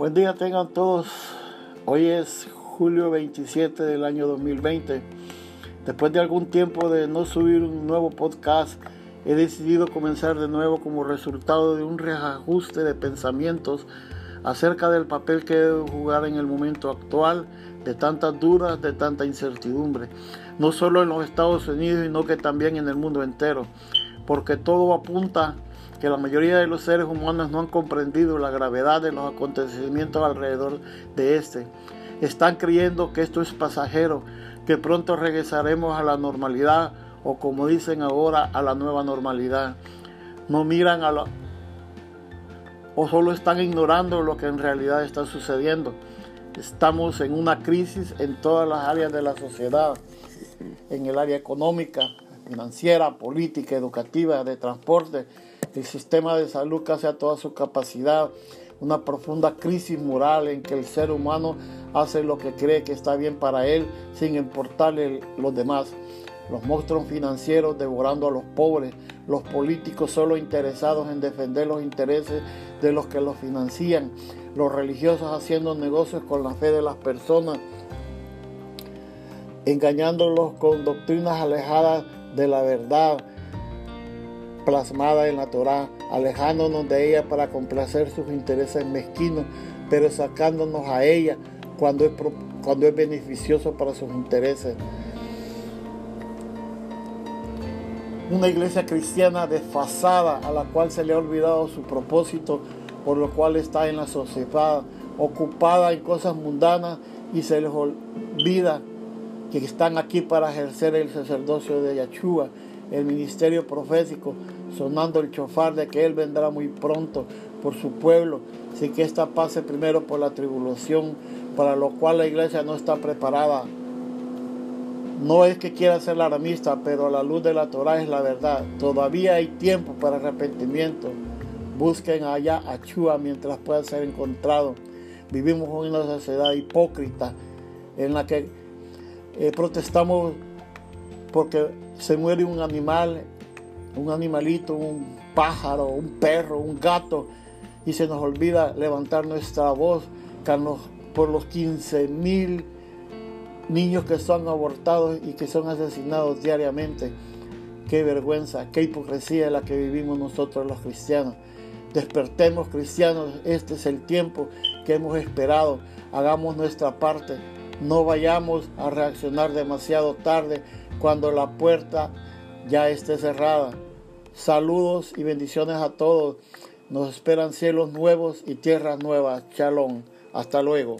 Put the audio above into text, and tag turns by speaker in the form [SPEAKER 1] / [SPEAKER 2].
[SPEAKER 1] Buen día tengan todos. Hoy es julio 27 del año 2020. Después de algún tiempo de no subir un nuevo podcast, he decidido comenzar de nuevo como resultado de un reajuste de pensamientos acerca del papel que debo jugar en el momento actual, de tantas dudas, de tanta incertidumbre, no solo en los Estados Unidos, sino que también en el mundo entero, porque todo apunta que la mayoría de los seres humanos no han comprendido la gravedad de los acontecimientos alrededor de este. Están creyendo que esto es pasajero, que pronto regresaremos a la normalidad o como dicen ahora a la nueva normalidad. No miran a lo o solo están ignorando lo que en realidad está sucediendo. Estamos en una crisis en todas las áreas de la sociedad, en el área económica, financiera, política, educativa, de transporte, el sistema de salud casi a toda su capacidad, una profunda crisis moral en que el ser humano hace lo que cree que está bien para él sin importarle los demás. Los monstruos financieros devorando a los pobres, los políticos solo interesados en defender los intereses de los que los financian, los religiosos haciendo negocios con la fe de las personas, engañándolos con doctrinas alejadas de la verdad, plasmada en la Torá, alejándonos de ella para complacer sus intereses mezquinos, pero sacándonos a ella cuando es, cuando es beneficioso para sus intereses. Una iglesia cristiana desfasada a la cual se le ha olvidado su propósito, por lo cual está en la sociedad, ocupada en cosas mundanas y se les olvida que están aquí para ejercer el sacerdocio de Yahshua el ministerio profético, sonando el chofar de que Él vendrá muy pronto por su pueblo, sin que ésta pase primero por la tribulación, para lo cual la iglesia no está preparada. No es que quiera ser aramista, pero la luz de la Torah es la verdad. Todavía hay tiempo para arrepentimiento. Busquen allá a Chua mientras pueda ser encontrado. Vivimos en una sociedad hipócrita en la que eh, protestamos porque se muere un animal, un animalito, un pájaro, un perro, un gato, y se nos olvida levantar nuestra voz por los 15 mil niños que son abortados y que son asesinados diariamente. Qué vergüenza, qué hipocresía la que vivimos nosotros los cristianos. Despertemos cristianos, este es el tiempo que hemos esperado. Hagamos nuestra parte. No vayamos a reaccionar demasiado tarde cuando la puerta ya esté cerrada. Saludos y bendiciones a todos. Nos esperan cielos nuevos y tierras nuevas. Shalom. Hasta luego.